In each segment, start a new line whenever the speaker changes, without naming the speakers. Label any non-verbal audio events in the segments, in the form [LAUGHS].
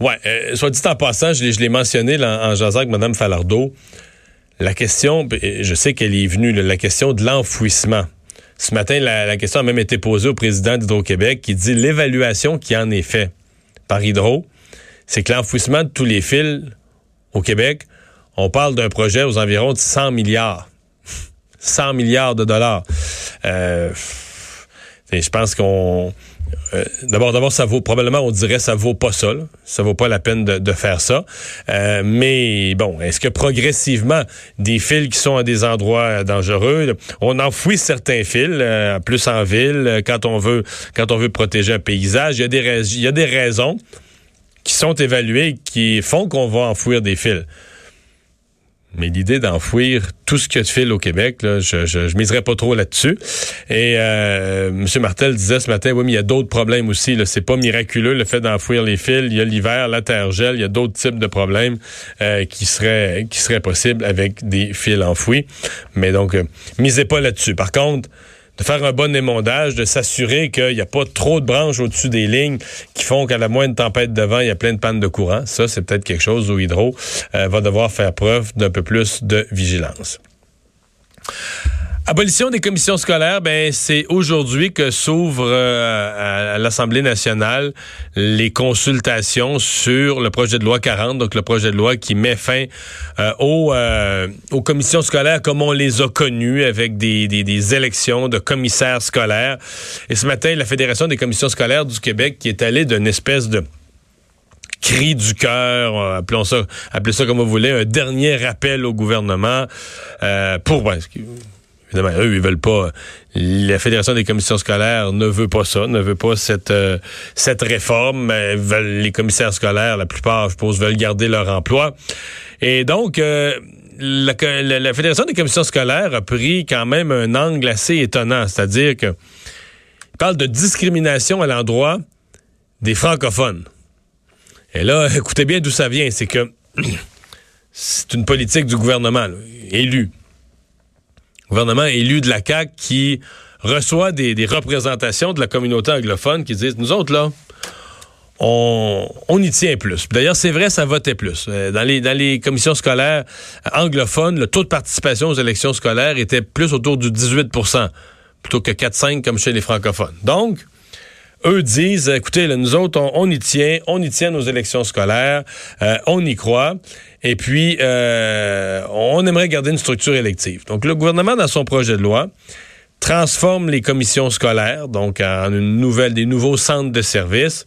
Ouais, euh, soit dit en passant, je l'ai mentionné en jasant avec Mme Falardeau. La question, je sais qu'elle est venue, la question de l'enfouissement. Ce matin, la, question a même été posée au président d'Hydro-Québec qui dit l'évaluation qui en est faite par Hydro, c'est que l'enfouissement de tous les fils au Québec, on parle d'un projet aux environs de 100 milliards. [LAUGHS] 100 milliards de dollars. Euh, je pense qu'on euh, d'abord, d'abord, ça vaut probablement, on dirait, ça vaut pas ça. Ça vaut pas la peine de, faire ça. Euh, mais bon, est-ce que progressivement, des fils qui sont à des endroits dangereux, on enfouit certains fils, euh, plus en ville, quand on veut, quand on veut protéger un paysage. Il y a des, il y a des raisons qui sont évaluées, qui font qu'on va enfouir des fils. Mais l'idée d'enfouir tout ce qu'il y a de fil au Québec, là, je, je, miserais pas trop là-dessus. Et euh, M. Martel disait ce matin, oui, mais il y a d'autres problèmes aussi. C'est pas miraculeux le fait d'enfouir les fils. Il y a l'hiver, la terre gèle, il y a d'autres types de problèmes euh, qui seraient qui seraient possibles avec des fils enfouis. Mais donc, euh, misez pas là-dessus. Par contre, de faire un bon émondage, de s'assurer qu'il n'y a pas trop de branches au-dessus des lignes qui font qu'à la moindre tempête de vent, il y a plein de pannes de courant. Ça, c'est peut-être quelque chose où Hydro euh, va devoir faire preuve d'un peu plus de vigilance. Abolition des commissions scolaires, ben c'est aujourd'hui que s'ouvrent euh, à l'Assemblée nationale les consultations sur le projet de loi 40, donc le projet de loi qui met fin euh, aux, euh, aux commissions scolaires comme on les a connues avec des, des, élections de commissaires scolaires. Et ce matin, la Fédération des commissions scolaires du Québec qui est allée d'une espèce de cri du cœur, appelons ça, appelez ça comme vous voulez, un dernier rappel au gouvernement pour Évidemment, eux, ils veulent pas. La Fédération des commissions scolaires ne veut pas ça, ne veut pas cette euh, cette réforme. les commissaires scolaires, la plupart, je suppose, veulent garder leur emploi. Et donc, euh, la, Fédération des commissions scolaires a pris quand même un angle assez étonnant, c'est-à-dire que parle de discrimination à l'endroit des francophones. Et là, [LAUGHS] écoutez bien d'où ça vient, c'est que [CLEARS THROAT] c'est une politique du gouvernement élu gouvernement élu de la CAQ qui reçoit des, représentations de la communauté anglophone qui disent, nous autres, là, on, y tient plus. D'ailleurs, c'est vrai, ça votait plus. Euh, dans les, dans les commissions scolaires anglophones, le taux de participation aux élections scolaires était plus autour du 18% plutôt que 4-5 comme chez les francophones. Donc, eux disent, écoutez, nous autres, on, y tient, on y tient nos élections scolaires, euh, on y croit, et puis euh, on aimerait garder une structure élective. Donc le gouvernement, dans son projet de loi, transforme les commissions scolaires, donc en une nouvelle, des nouveaux centres de services.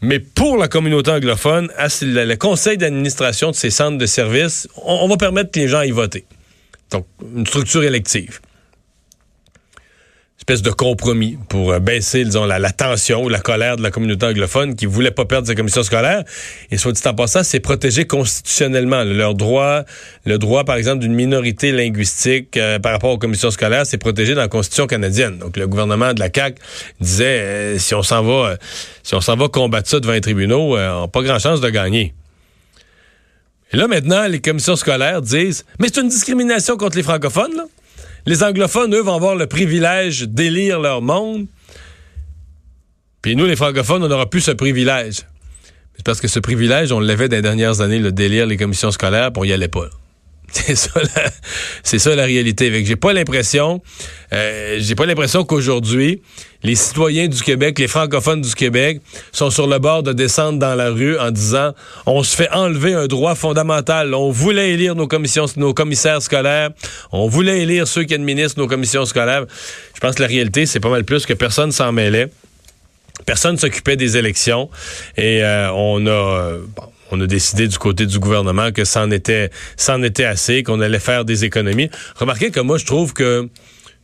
Mais pour la communauté anglophone, le conseil d'administration de ces centres de services, on, va permettre que les gens y votent. Donc, une structure élective espèce de compromis pour euh, baisser, disons, la, la, tension ou la colère de la communauté anglophone qui voulait pas perdre sa commission scolaire. Et soit dit en passant, c'est protégé constitutionnellement. Leur droit, le droit, par exemple, d'une minorité linguistique euh, par rapport aux commissions scolaires, c'est protégé dans la Constitution canadienne. Donc, le gouvernement de la CAQ disait, euh, si on s'en va, si on s'en va combattre ça devant les tribunaux, on n'a pas grand chance de gagner. Et là, maintenant, les commissions scolaires disent, mais c'est une discrimination contre les francophones, là. Les anglophones, eux, vont avoir le privilège d'élire leur monde. Puis nous, les francophones, on n'aura plus ce privilège. Parce que ce privilège, on l'avait dans dernières années, le délire les commissions scolaires, puis on y allait pas. [LAUGHS] C'est ça, la, c'est ça la réalité. J'ai pas l'impression, euh, j'ai pas l'impression qu'aujourd'hui, les citoyens du Québec, les francophones du Québec, sont sur le bord de descendre dans la rue en disant, on se fait enlever un droit fondamental. On voulait élire nos commissaires scolaires. On voulait élire ceux qui administrent nos commissions scolaires. Je pense que la réalité, c'est pas mal plus que personne s'en mêlait. Personne s'occupait des élections et euh, on a euh, on a décidé du côté du gouvernement que c'en était, était assez, qu'on allait faire des économies. Remarquez que moi, je trouve que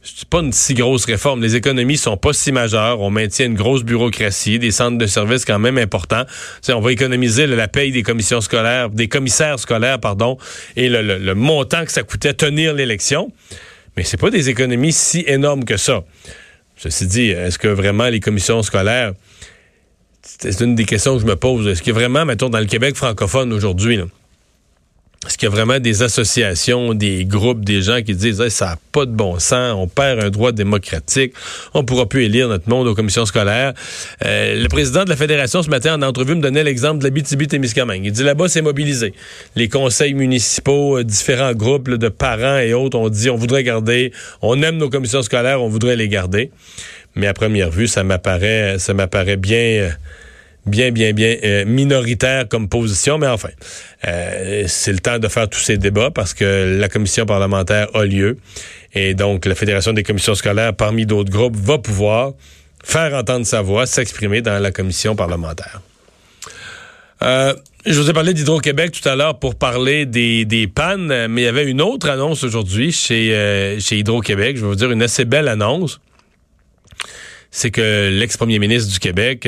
c'est pas une si grosse réforme. Les économies sont pas si majeures. On maintient une grosse bureaucratie, des centres de services quand même importants. on va économiser la paye des commissions scolaires, des commissaires scolaires, pardon, et le, le montant que ça coûtait tenir l'élection. Mais c'est pas des économies si énormes que ça. Ceci dit, est-ce que vraiment les commissions scolaires c'est une des questions que je me pose. Est-ce qu'il a vraiment, mettons, dans le Québec francophone aujourd'hui, est-ce qu'il y a vraiment des associations, des groupes, des gens qui disent ça n'a pas de bon sens, on perd un droit démocratique, on ne pourra plus élire notre monde aux commissions scolaires. Euh, le président de la fédération ce matin en entrevue me donnait l'exemple de la BTB-Témiscamingue. Il dit là-bas c'est mobilisé. Les conseils municipaux, euh, différents groupes de parents et autres ont dit on voudrait garder, on aime nos commissions scolaires, on voudrait les garder. Mais à première vue, ça m'apparaît, ça m'apparaît bien euh, bien, bien, bien euh, minoritaire comme position, mais enfin, euh, c'est le temps de faire tous ces débats parce que la commission parlementaire a lieu et donc la Fédération des commissions scolaires, parmi d'autres groupes, va pouvoir faire entendre sa voix, s'exprimer dans la commission parlementaire. Euh, je vous ai parlé d'Hydro-Québec tout à l'heure pour parler des, des, pannes, mais il y avait une autre annonce aujourd'hui chez, chez Hydro-Québec. Je vais vous dire une assez belle annonce. C'est que l'ex-premier ministre du Québec,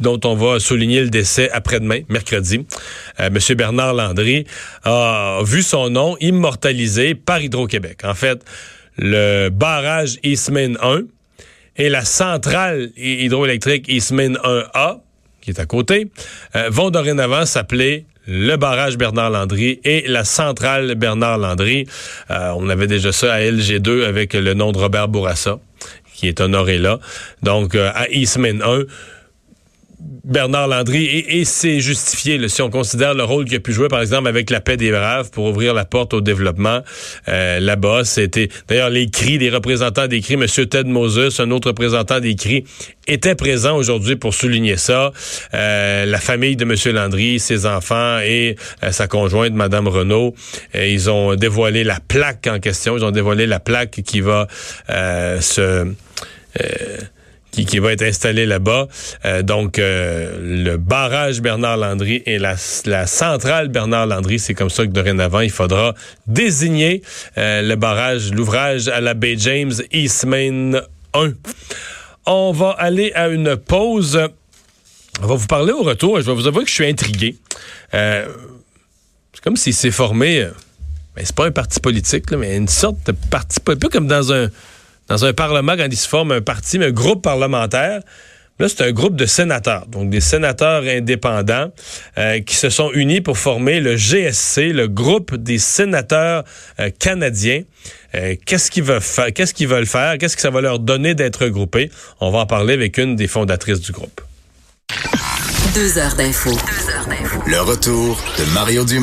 dont on va souligner le décès après-demain, mercredi. Euh, M. Bernard Landry a vu son nom immortalisé par Hydro-Québec. En fait, le barrage Eastman 1 et la centrale hydroélectrique Eastman 1A, qui est à côté, euh, vont dorénavant s'appeler le barrage Bernard Landry et la centrale Bernard Landry. Euh, on avait déjà ça à LG2 avec le nom de Robert Bourassa, qui est honoré là. Donc, à Eastman 1, Bernard Landry et, c'est justifié si on considère le rôle qu'il a pu jouer par exemple avec la paix des braves pour ouvrir la porte au développement euh, là-bas c'était d'ailleurs les cris des représentants des cris monsieur Ted Moses un autre représentant des cris était présent aujourd'hui pour souligner ça. Euh, la famille de monsieur Landry ses enfants et euh, sa conjointe madame Renault ils ont dévoilé la plaque en question ils ont dévoilé la plaque qui va se qui, va être installé là-bas. Euh, donc, euh, le barrage Bernard Landry et la, centrale Bernard Landry, c'est comme ça que dorénavant, il faudra désigner euh, le barrage, l'ouvrage à la baie James Eastman 1. On va aller à une pause. On va vous parler au retour et je vais vous avouer que je suis intrigué. c'est comme s'il s'est formé, ben, c'est pas un parti politique, mais une sorte de parti, un peu comme dans un dans un parlement quand il se forme un parti, mais un groupe parlementaire. Là, c'est un groupe de sénateurs, donc des sénateurs indépendants euh, qui se sont unis pour former le GSC, le groupe des sénateurs euh, canadiens. Euh, qu'est-ce qu'ils veulent faire Qu'est-ce qu'ils veulent faire? Qu'est-ce que ça va leur donner d'être regroupés On va en parler avec une des fondatrices du groupe.
Deux heures d'info. Le retour de Mario Dumont.